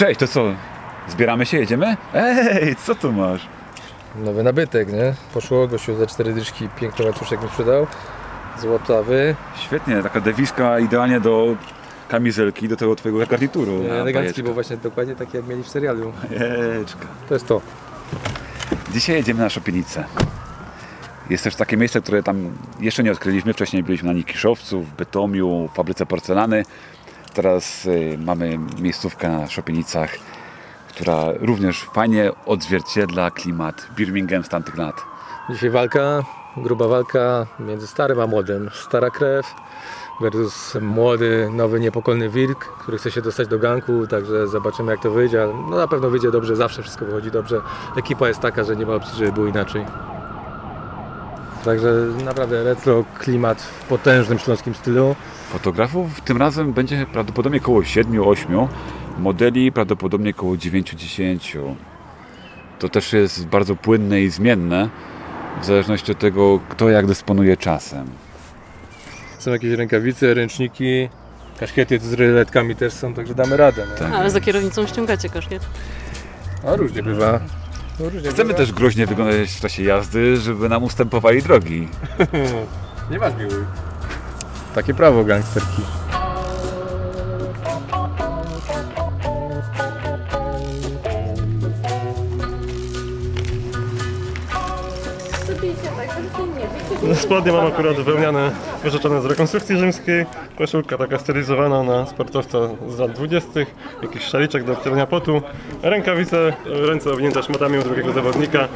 Cześć, to co? Zbieramy się, jedziemy? Ej, co tu masz? Nowy nabytek, nie? Poszło, gościu za cztery dyszki piękny łańcuszek mi sprzedał. Złotawy. Świetnie, taka dewiska idealnie do kamizelki, do tego twojego garnituru. na Elegancki, bajeczkę. bo właśnie dokładnie taki jak mieli w serialu. Bajeczka. To jest to. Dzisiaj jedziemy na Szopienicę. Jest też takie miejsce, które tam jeszcze nie odkryliśmy. Wcześniej byliśmy na Nikiszowcu, w Bytomiu, w fabryce porcelany. Teraz y, mamy miejscówkę na Szopienicach, która również fajnie odzwierciedla klimat Birmingham z tamtych lat. Dzisiaj walka, gruba walka między starym a młodym. Stara krew versus młody, nowy, niepokolny wilk, który chce się dostać do ganku, także zobaczymy jak to wyjdzie. No na pewno wyjdzie dobrze, zawsze wszystko wychodzi dobrze. Ekipa jest taka, że nie ma opcji, żeby było inaczej. Także naprawdę retro klimat w potężnym śląskim stylu. Fotografów tym razem będzie prawdopodobnie około 7-8, modeli prawdopodobnie około 9-10. To też jest bardzo płynne i zmienne, w zależności od tego, kto jak dysponuje czasem. Są jakieś rękawice, ręczniki, kaszkiety z ryletkami też są, także damy radę. No. Tak. Ale za kierownicą ściągacie kaszkiet. A różnie bywa. Różnie Chcemy bywa. też groźnie wyglądać w czasie jazdy, żeby nam ustępowali drogi. Nie masz miły. Takie prawo gangsterki. Spodnie mam akurat wełniane, wyrzeczone z rekonstrukcji rzymskiej. Koszulka taka stylizowana na sportowca z lat 20. Jakiś szaliczek do odcierania potu. Rękawice, ręce owinięte szmatami u drugiego zawodnika.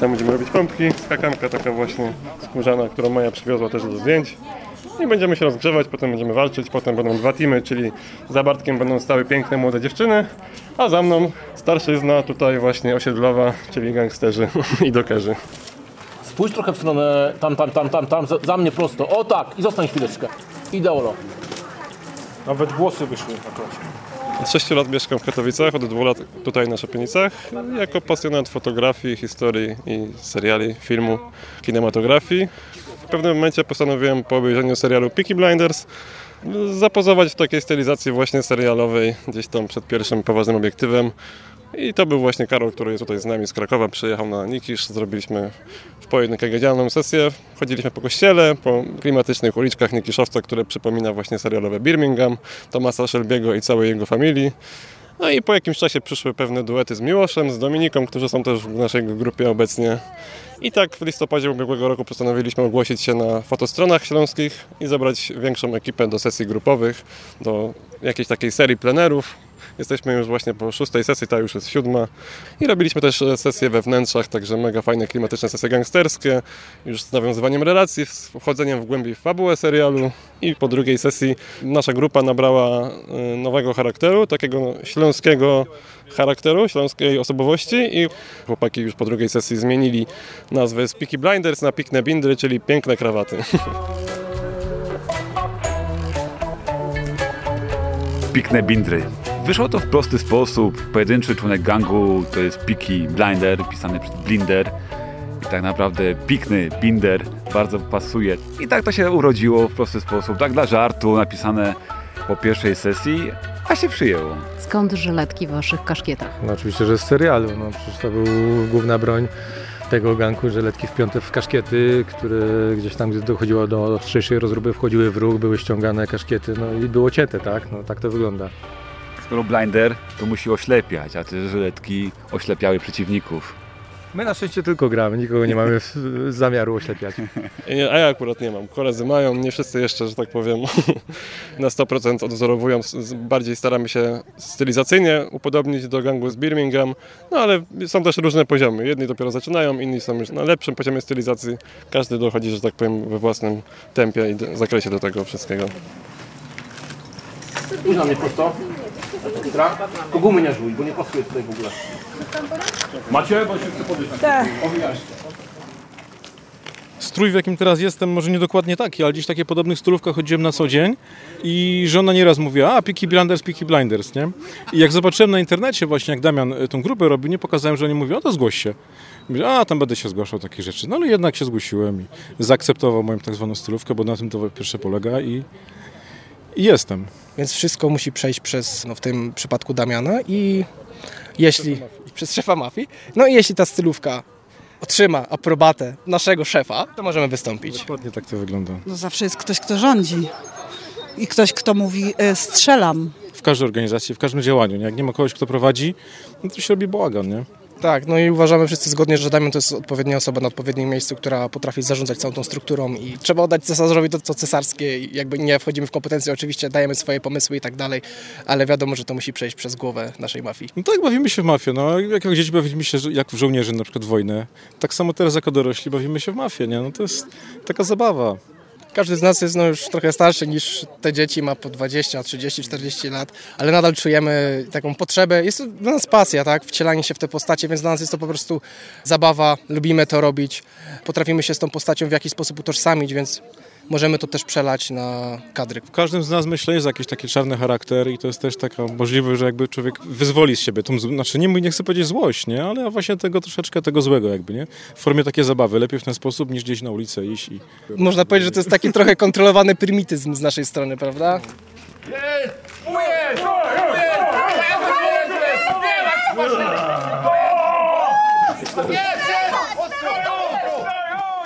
Tam będziemy robić pompki. Skakanka taka właśnie skórzana, którą Maja przywiozła też do zdjęć. I będziemy się rozgrzewać, potem będziemy walczyć, potem będą dwa teamy, czyli za Bartkiem będą stały piękne młode dziewczyny, a za mną starszyzna tutaj właśnie osiedlowa, czyli gangsterzy i dokerzy. Spójrz trochę w stronę tam, tam, tam, tam, tam, za, za mnie prosto. O tak! I zostań chwileczkę. Ideolo. Nawet włosy wyszły na klasie. Od 6 lat mieszkam w Katowicach, od 2 lat tutaj na Szopienicach. Jako pasjonat fotografii, historii i seriali, filmu, kinematografii. W pewnym momencie postanowiłem po obejrzeniu serialu Peaky Blinders zapozować w takiej stylizacji właśnie serialowej, gdzieś tam przed pierwszym poważnym obiektywem. I to był właśnie Karol, który jest tutaj z nami z Krakowa, przyjechał na Nikisz, zrobiliśmy w pojedynkę genialną sesję. Chodziliśmy po kościele, po klimatycznych uliczkach Nikiszowca, które przypomina właśnie serialowe Birmingham, Tomasa Shelby'ego i całej jego familii. No i po jakimś czasie przyszły pewne duety z Miłoszem, z Dominiką, którzy są też w naszej grupie obecnie. I tak w listopadzie ubiegłego roku postanowiliśmy ogłosić się na fotostronach śląskich i zebrać większą ekipę do sesji grupowych, do jakiejś takiej serii plenerów. Jesteśmy już właśnie po szóstej sesji, ta już jest siódma. I robiliśmy też e, sesje we wnętrzach, także mega fajne, klimatyczne sesje gangsterskie, już z nawiązywaniem relacji, z wchodzeniem w głębiej w fabułę serialu. I po drugiej sesji nasza grupa nabrała e, nowego charakteru, takiego śląskiego charakteru, śląskiej osobowości i chłopaki już po drugiej sesji zmienili nazwę z Peaky Blinders na Pikne Bindry, czyli piękne krawaty. Pikne bindry. Wyszło to w prosty sposób. Pojedynczy członek gangu to jest Peaky Blinder, pisany przez Blinder. I tak naprawdę pikny binder bardzo pasuje. I tak to się urodziło w prosty sposób. Tak dla żartu, napisane po pierwszej sesji, a się przyjęło. Skąd żyletki w waszych kaszkietach? No oczywiście, że z serialu. No przecież to był główna broń tego ganku, że letki wpiąte w kaszkiety, które gdzieś tam, gdzie dochodziło do ostrzejszej rozruby, wchodziły w ruch, były ściągane kaszkiety, no i było cięte, tak? No tak to wygląda. Skoro blinder, to musi oślepiać, a te żyletki oślepiały przeciwników. My na szczęście tylko gramy, nikogo nie mamy zamiaru oślepiać. A ja akurat nie mam. Koledzy mają, nie wszyscy jeszcze, że tak powiem, na 100% odwzorowują. Bardziej staramy się stylizacyjnie upodobnić do gangu z Birmingham, no ale są też różne poziomy. Jedni dopiero zaczynają, inni są już na lepszym poziomie stylizacji. Każdy dochodzi, że tak powiem, we własnym tempie i zakresie do tego wszystkiego. Mnie prosto. Tra. Tylko gumy nie żuj, bo nie pasuje tutaj w ogóle. Macie? Bo się chce podejść. Tak. Strój, w jakim teraz jestem, może nie dokładnie taki, ale gdzieś takie podobnych stylówkach chodziłem na co dzień i żona nieraz mówiła, a Peaky Blinders, Peaky Blinders, nie? I jak zobaczyłem na internecie właśnie, jak Damian y, tą grupę robił, nie pokazałem, że oni mówią, o to zgłoś się. Mówię, a tam będę się zgłaszał takich rzeczy. No ale jednak się zgłosiłem i zaakceptował moją tak zwaną stylówkę, bo na tym to pierwsze polega i jestem. Więc wszystko musi przejść przez, no w tym przypadku Damiana i jeśli... Przez szefa mafii. No i jeśli ta stylówka otrzyma aprobatę naszego szefa, to możemy wystąpić. Dokładnie tak to wygląda. No zawsze jest ktoś, kto rządzi. I ktoś, kto mówi, e, strzelam. W każdej organizacji, w każdym działaniu, nie? Jak nie ma kogoś, kto prowadzi, no to się robi bałagan, nie? Tak, no i uważamy wszyscy zgodnie, że Damian to jest odpowiednia osoba na odpowiednim miejscu, która potrafi zarządzać całą tą strukturą i trzeba oddać cesarzowi to, co cesarskie jakby nie wchodzimy w kompetencje, oczywiście dajemy swoje pomysły i tak dalej, ale wiadomo, że to musi przejść przez głowę naszej mafii. No tak, bawimy się w mafię. No, jak jak dzieci bawiliśmy się jak w żołnierzy na przykład wojnę. Tak samo teraz jako dorośli bawimy się w mafię, nie? No to jest taka zabawa. Każdy z nas jest no, już trochę starszy niż te dzieci, ma po 20, 30, 40 lat, ale nadal czujemy taką potrzebę. Jest to dla nas pasja, tak? Wcielanie się w te postacie, więc dla nas jest to po prostu zabawa, lubimy to robić, potrafimy się z tą postacią w jakiś sposób utożsamić, więc możemy to też przelać na kadry. W każdym z nas, myślę, jest jakiś taki czarny charakter i to jest też taka możliwość, że jakby człowiek wyzwoli z siebie tą, znaczy nie, nie chcę powiedzieć złość, nie? Ale właśnie tego troszeczkę tego złego jakby, nie? W formie takiej zabawy. Lepiej w ten sposób, niż gdzieś na ulicę iść i... Można powiedzieć, że to jest taki trochę kontrolowany prymityzm z naszej strony, prawda?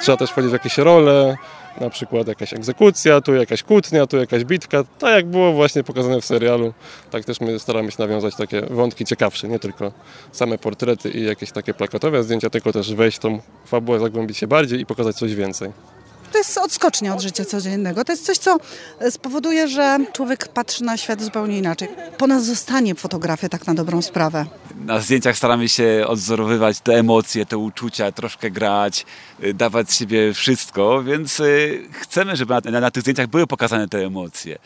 Trzeba też wchodzić w jakieś role, na przykład jakaś egzekucja, tu jakaś kłótnia, tu jakaś bitka. Tak jak było właśnie pokazane w serialu, tak też my staramy się nawiązać takie wątki ciekawsze, nie tylko same portrety i jakieś takie plakatowe zdjęcia, tylko też wejść w tą fabułę, zagłębić się bardziej i pokazać coś więcej. To jest odskocznia od życia codziennego. To jest coś, co e, spowoduje, że człowiek patrzy na świat zupełnie inaczej. Po nas zostanie fotografia tak na dobrą sprawę. Na zdjęciach staramy się odzorowywać te emocje, te uczucia, troszkę grać, y, dawać siebie wszystko, więc y, chcemy, żeby na, na, tych zdjęciach były pokazane te emocje.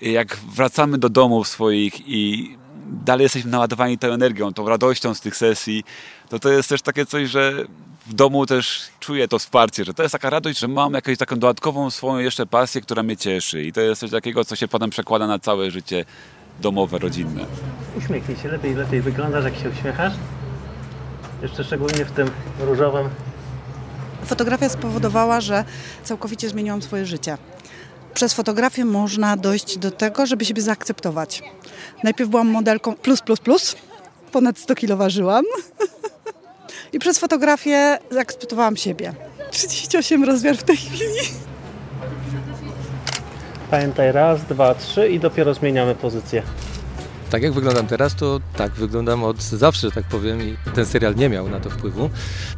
Jak wracamy do domów swoich i dalej jesteśmy naładowani tą energią, tą radością z tych sesji, to to jest też takie coś, że w domu też czuję to wsparcie, że to jest taka radość, że mam jakąś taką dodatkową swoją jeszcze pasję, która mnie cieszy i to jest coś takiego, co się potem przekłada na całe życie domowe, rodzinne. Uśmiechnij się, lepiej, lepiej wyglądasz, jak się uśmiechasz. Jeszcze szczególnie w tym różowym. Fotografia spowodowała, że całkowicie zmieniłam swoje życie. Przez fotografię można dojść do tego, żeby siebie zaakceptować. Najpierw byłam modelką plus, plus, plus. Ponad 100 kilo ważyłam. I przez fotografię zaakceptowałam siebie. 38 rozmiar w tej chwili. Pamiętaj, raz, dwa, trzy i dopiero zmieniamy pozycję. Tak jak wyglądam teraz, to tak wyglądam od zawsze, że tak powiem, i ten serial nie miał na to wpływu.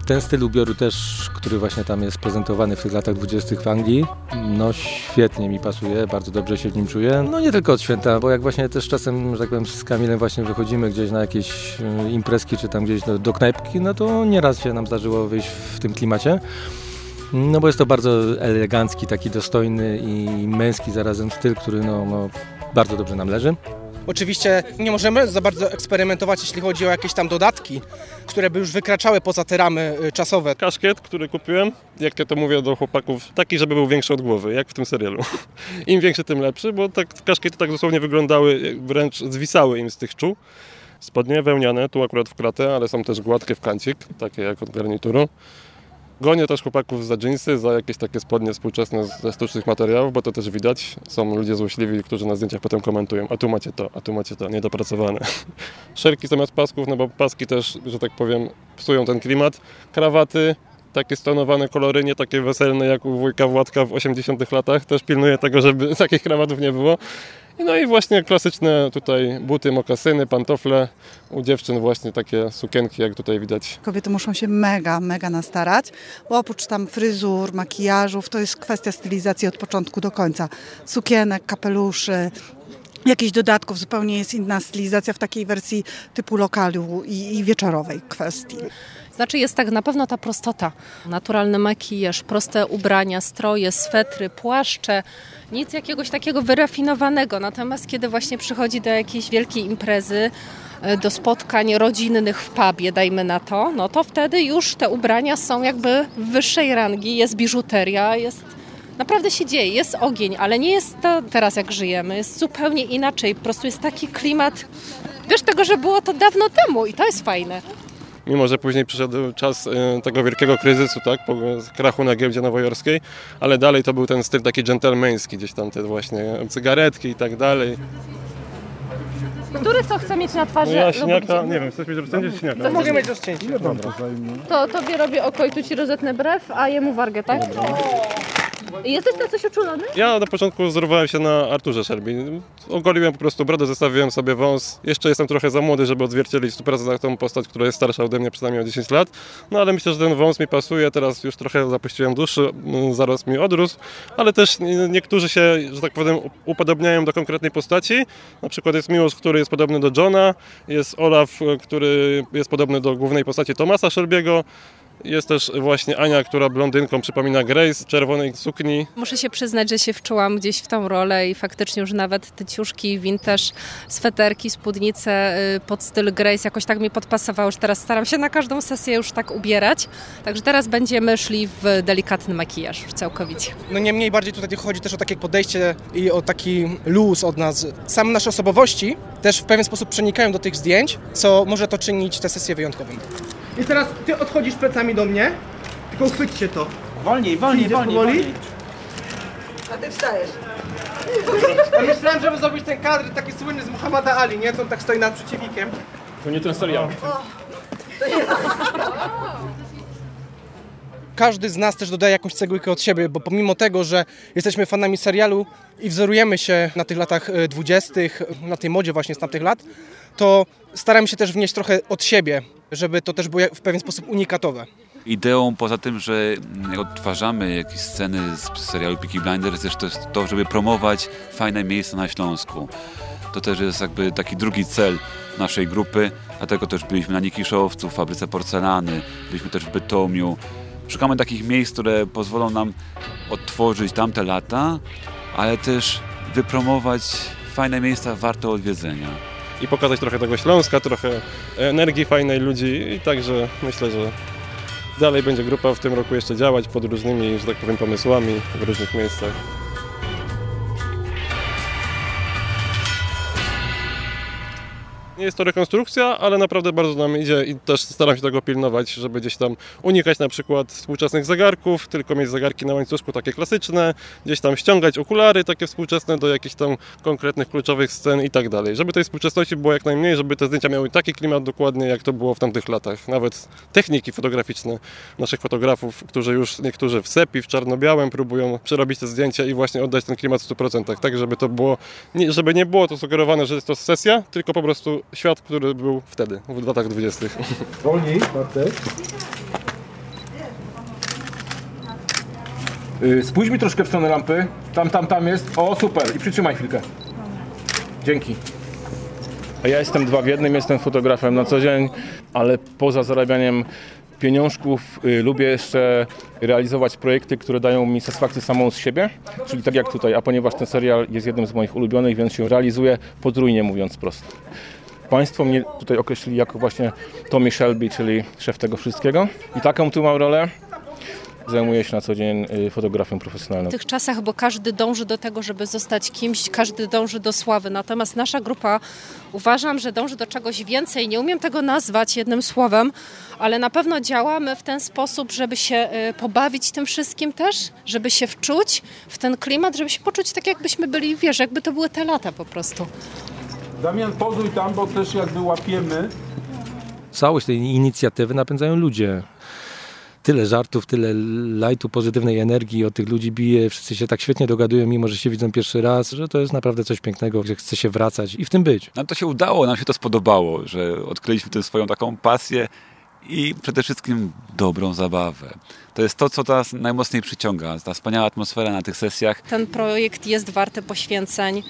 Ten styl ubioru też, który właśnie tam jest prezentowany w tych latach 20. w Anglii, no świetnie mi pasuje, bardzo dobrze się w nim czuję. No nie tylko od święta, bo jak właśnie też czasem, że tak powiem, z Kamilem właśnie wychodzimy gdzieś na jakieś e, imprezki, czy tam gdzieś do, do knajpki, no to nieraz się nam zdarzyło wyjść w tym klimacie. No bo jest to bardzo elegancki, taki dostojny i męski zarazem styl, który no, no bardzo dobrze nam leży. Oczywiście nie możemy za bardzo eksperymentować, jeśli chodzi o jakieś tam dodatki, które by już wykraczały poza te ramy y, czasowe. Kaszkiet, który kupiłem, jak ja to mówię do chłopaków, taki, żeby był większy od głowy, jak w tym serialu. Im większy, tym lepszy, bo tak, kaszkiety tak dosłownie wyglądały, wręcz zwisały im z tych czuł. Spodnie wełniane, tu akurat w kratę, ale są też gładkie w kancik, takie jak od garnituru. Gonię też chłopaków za dżinsy, za jakieś takie spodnie współczesne ze sztucznych materiałów, bo to też widać. Są ludzie złośliwi, którzy na zdjęciach potem komentują, a tu macie to, a tu macie to, niedopracowane. Szerki zamiast pasków, no bo paski też, że tak powiem, psują ten klimat. Krawaty, takie stonowane kolory, nie takie weselne jak u wujka Władka w 80 latach. Też pilnuję tego, żeby takich krawatów nie było. No i właśnie klasyczne tutaj buty, mokasyny, pantofle. U dziewczyn właśnie takie sukienki, jak tutaj widać. Kobiety muszą się mega, mega nastarać, bo oprócz tam fryzur, makijażów, to jest kwestia stylizacji od początku do końca. Sukienek, kapeluszy, jakichś dodatków, zupełnie jest inna stylizacja w takiej wersji typu lokalu i, i wieczorowej kwestii. Znaczy jest tak na pewno ta prostota. Naturalny makijaż, proste ubrania, stroje, swetry, płaszcze. Nic jakiegoś takiego wyrafinowanego. Natomiast kiedy właśnie przychodzi do jakiejś wielkiej imprezy, e, do spotkań rodzinnych w pubie, dajmy na to, no to wtedy już te ubrania są jakby wyższej rangi, jest biżuteria, jest naprawdę się dzieje, jest ogień, ale nie jest to teraz jak żyjemy, jest zupełnie inaczej, po prostu jest taki klimat, wiesz tego, że było to dawno temu i to jest fajne. Mimo, że później przyszedł czas e, tego wielkiego kryzysu, tak, po krachu na giełdzie nowojorskiej, ale dalej to był ten styl taki dżentelmeński, gdzieś tam te właśnie cygaretki i tak dalej. Który co chce mieć na No twarzy? ja śniaka, nie wiem, chcesz mieć rozcięcie czy śniaka? To może mieć rozcięcie. To tobie robię oko i tu ci rozetnę brew, a jemu wargę, tak? Jesteś na coś uczulony? Ja na początku wzorowałem się na Arturze Szelbi. Ogoliłem po prostu brodę, zostawiłem sobie wąs. Jeszcze jestem trochę za młody, żeby odzwierciedlić w 100% tą postać, która jest starsza ode mnie przynajmniej o 10 lat. No ale myślę, że ten wąs mi pasuje. Teraz już trochę zapuściłem dłuższy, mm, zaraz mi odrósł. Ale też nie- niektórzy się, że tak powiem, upodobniają do konkretnej postaci. Na przykład jest Miłosz, który jest podobny do Johna. Jest Olaf, który jest podobny do głównej postaci Tomasa Shelbiego. Jest też właśnie Ania, która blondynką przypomina Grace w czerwonej sukni. Muszę się przyznać, że się wczułam gdzieś w tą rolę i faktycznie już nawet te ciuszki, vintage, sweterki, spódnice y, pod styl Grace jakoś tak mi podpasowały. Już teraz staram się na każdą sesję już tak ubierać. Także teraz będziemy szli w delikatny makijaż już całkowicie. No niemniej bardziej tutaj chodzi też o takie podejście i o taki luz od nas. Same nasze osobowości też w pewien sposób przenikają do tych zdjęć, co może to czynić te sesje wyjątkowymi. I teraz ty odchodzisz plecami do mnie, tylko uchwyćcie to. Wolniej, wolniej, Idziesz wolniej, powoli? wolniej. A ty wstajesz. Ja myślałem, żeby zrobić ten kadr taki słynny z Muhammada Ali, nie? Co on tak stoi nad przeciwnikiem. To nie ten serial. Każdy z nas też dodaje jakąś cegłkę od siebie, bo pomimo tego, że jesteśmy fanami serialu i wzorujemy się na tych latach e, dwudziestych, na tej modzie właśnie z tamtych lat, to staramy się też wnieść trochę od siebie, żeby to też było w pewien sposób unikatowe. Ideą poza tym, że odtwarzamy jakieś sceny z serialu Peaky Blinders, też to jest to, żeby promować fajne miejsca na Śląsku. To też jest jakby taki drugi cel naszej grupy, dlatego też byliśmy na Nikiszowcu, w fabryce porcelany, byliśmy też w Bytomiu. Szukamy takich miejsc, które pozwolą nam odtworzyć tamte lata, ale też wypromować fajne miejsca warte odwiedzenia. I pokazać trochę tego Śląska, trochę energii fajnej ludzi i także myślę, że dalej będzie grupa w tym roku jeszcze działać pod różnymi, że tak powiem, pomysłami w różnych miejscach. Nie jest to rekonstrukcja, ale naprawdę bardzo nam idzie i też staram się tego pilnować, żeby gdzieś tam unikać na przykład współczesnych zegarków, tylko mieć zegarki na łańcuszku takie klasyczne, gdzieś tam ściągać okulary takie współczesne do jakichś tam konkretnych kluczowych scen i tak dalej. Żeby tej współczesności było jak najmniej, żeby te zdjęcia miały taki klimat dokładnie jak to było w tamtych latach. Nawet techniki fotograficzne naszych fotografów, którzy już niektórzy w sepi, w czarno-białym próbują przerobić te zdjęcia i właśnie oddać ten klimat w 100%, tak żeby to było, żeby nie było to sugerowane, że jest to sesja, tylko po prostu świat, który był wtedy, w latach 20. Wolniej, Bartek. Y, Spójrz mi troszkę w stronę lampy. Tam, tam, tam jest. O, super. I przytrzymaj chwilkę. Dzięki. A ja jestem dwa w jednym, jestem fotografem na co dzień, ale poza zarabianiem pieniążków y, lubię jeszcze realizować projekty, które dają mi satysfakcję samą z siebie, czyli tak jak tutaj, a ponieważ ten serial jest jednym z moich ulubionych, więc się realizuje podrójnie mówiąc prosto. Państwo mnie tutaj określili jako właśnie Tommy Shelby, czyli szef tego wszystkiego. I taką tu mam rolę. Zajmuję się na co dzień y, fotografią profesjonalną. W tych czasach, bo każdy dąży do tego, żeby zostać kimś, każdy dąży do sławy. Natomiast nasza grupa uważam, że dąży do czegoś więcej. Nie umiem tego nazwać jednym słowem, ale na pewno działamy w ten sposób, żeby się y, pobawić tym wszystkim też, żeby się wczuć w ten klimat, żeby się poczuć tak, jakbyśmy byli, wiesz, jakby to były te lata po prostu. Damian, pozuj tam, bo też jakby łapiemy. Całość tej inicjatywy napędzają ludzie. tyle żartów, tyle lajtu, pozytywnej energii od tych ludzi bije, wszyscy się tak świetnie dogadują, mimo że się widzą pierwszy raz, że to jest naprawdę coś pięknego, że chce się wracać i w tym być. Nam to się udało, nam się to spodobało, że odkryliśmy tę swoją taką pasję i przede wszystkim dobrą zabawę. To jest to, co nas najmocniej przyciąga, ta wspaniała atmosfera na tych sesjach. Ten projekt jest warty poświęceń.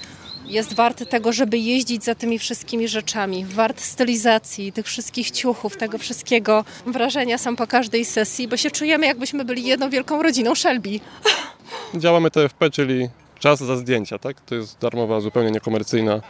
Jest warty tego, żeby jeździć za tymi wszystkimi rzeczami, wart stylizacji, tych wszystkich ciuchów, tego wszystkiego. Wrażenia są po każdej sesji, bo się czujemy, jakbyśmy byli jedną wielką rodziną Shelby. Działamy TFP, czyli czas za zdjęcia, tak? To jest darmowa, zupełnie niekomercyjna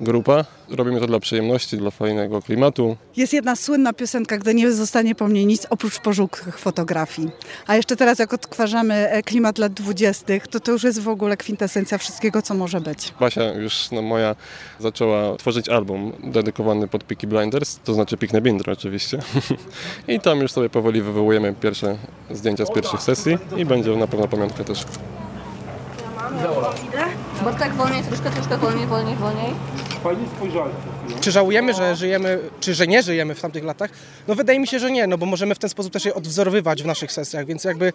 grupa. Robimy to dla przyjemności, dla fajnego klimatu. Jest jedna słynna piosenka, gdy nie zostanie po mnie nic oprócz pożółkłych fotografii. A jeszcze teraz, jak odtwarzamy e, klimat lat dwudziestych, to to już jest w ogóle kwintesencja wszystkiego, co może być. Basia już no, moja zaczęła tworzyć album dedykowany pod Peaky Blinders, to znaczy Pikne Bindro oczywiście. I tam już sobie powoli wywołujemy pierwsze zdjęcia z pierwszych sesji i będzie na pewno pamiątka też. Bo tak wolniej, troszkę, troszkę wolniej, wolniej, wolniej. Fajnie spojrzałem. Czy żałujemy, że żyjemy, czy że nie żyjemy w tamtych latach? No wydaje mi się, że nie, no bo możemy w ten sposób też je odwzorowywać w naszych sesjach, więc jakby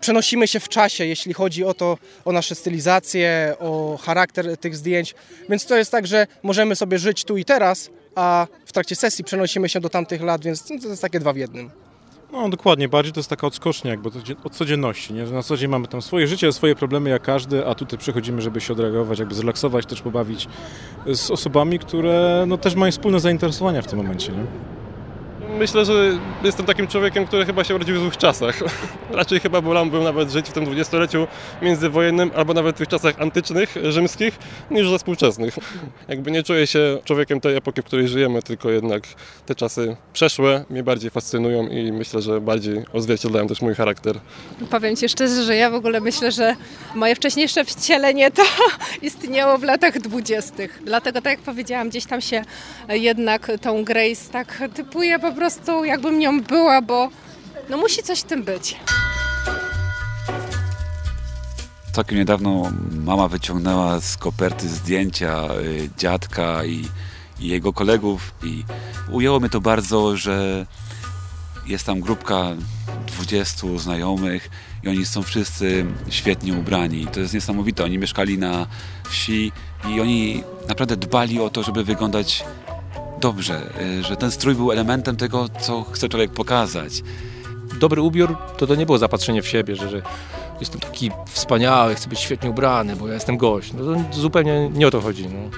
przenosimy się w czasie, jeśli chodzi o to, o nasze stylizacje, o charakter tych zdjęć, więc to jest tak, że możemy sobie żyć tu i teraz, a w trakcie sesji przenosimy się do tamtych lat, więc to jest takie dwa w jednym. No dokładnie, bardziej to jest taka odskocznia jakby od codzienności, nie? że na co dzień mamy tam swoje życie, swoje problemy jak każdy, a tutaj przychodzimy, żeby się odreagować, jakby zrelaksować, też pobawić z osobami, które no, też mają wspólne zainteresowania w tym momencie. Nie? Myślę, że jestem takim człowiekiem, który chyba się urodził w złych czasach. Raczej chyba wolałbym nawet żyć w tym dwudziestoleciu międzywojennym, albo nawet w tych czasach antycznych, rzymskich, niż ze współczesnych. Jakby nie czuję się człowiekiem tej epoki, w której żyjemy, tylko jednak te czasy przeszłe mnie bardziej fascynują i myślę, że bardziej odzwierciedlają też mój charakter. Powiem Ci szczerze, że ja w ogóle myślę, że moje wcześniejsze wcielenie to istniało w latach dwudziestych. Dlatego, tak jak powiedziałam, gdzieś tam się jednak tą Grace tak typuje po prostu jakbym nią była, bo no musi coś w tym być. Całkiem niedawno mama wyciągnęła z koperty zdjęcia y, dziadka i, i jego kolegów i ujęło mnie to bardzo, że jest tam grupka 20 znajomych i oni są wszyscy świetnie ubrani. To jest niesamowite. Oni mieszkali na wsi i oni naprawdę dbali o to, żeby wyglądać dobrze, y, że ten strój był elementem tego, co chce człowiek pokazać. Dobry ubiór to to nie było zapatrzenie w siebie, że, że jestem taki wspaniały, chcę być świetnie ubrany, bo ja jestem gość. No to zupełnie nie o to chodzi. No.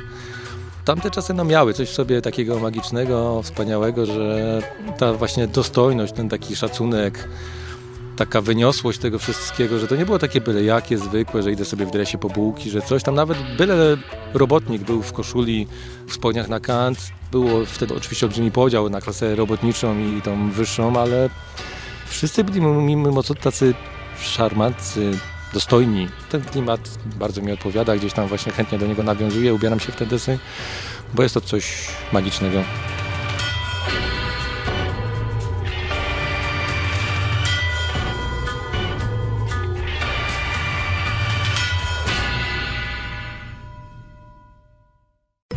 Tamte czasy no, miały coś w sobie takiego magicznego, wspaniałego, że ta właśnie dostojność, ten taki szacunek, taka wyniosłość tego wszystkiego, że to nie było takie byle jakie, zwykłe, że idę sobie w dresie po bułki, że coś tam, nawet byle robotnik był w koszuli, w spodniach na kant, było wtedy oczywiście olbrzymi podział na klasę robotniczą i tą wyższą, ale wszyscy byli mimo co tacy szarmantcy, dostojni. Ten klimat bardzo mi odpowiada, gdzieś tam właśnie chętnie do niego nawiązuję, ubieram się w te desy, bo jest to coś magicznego.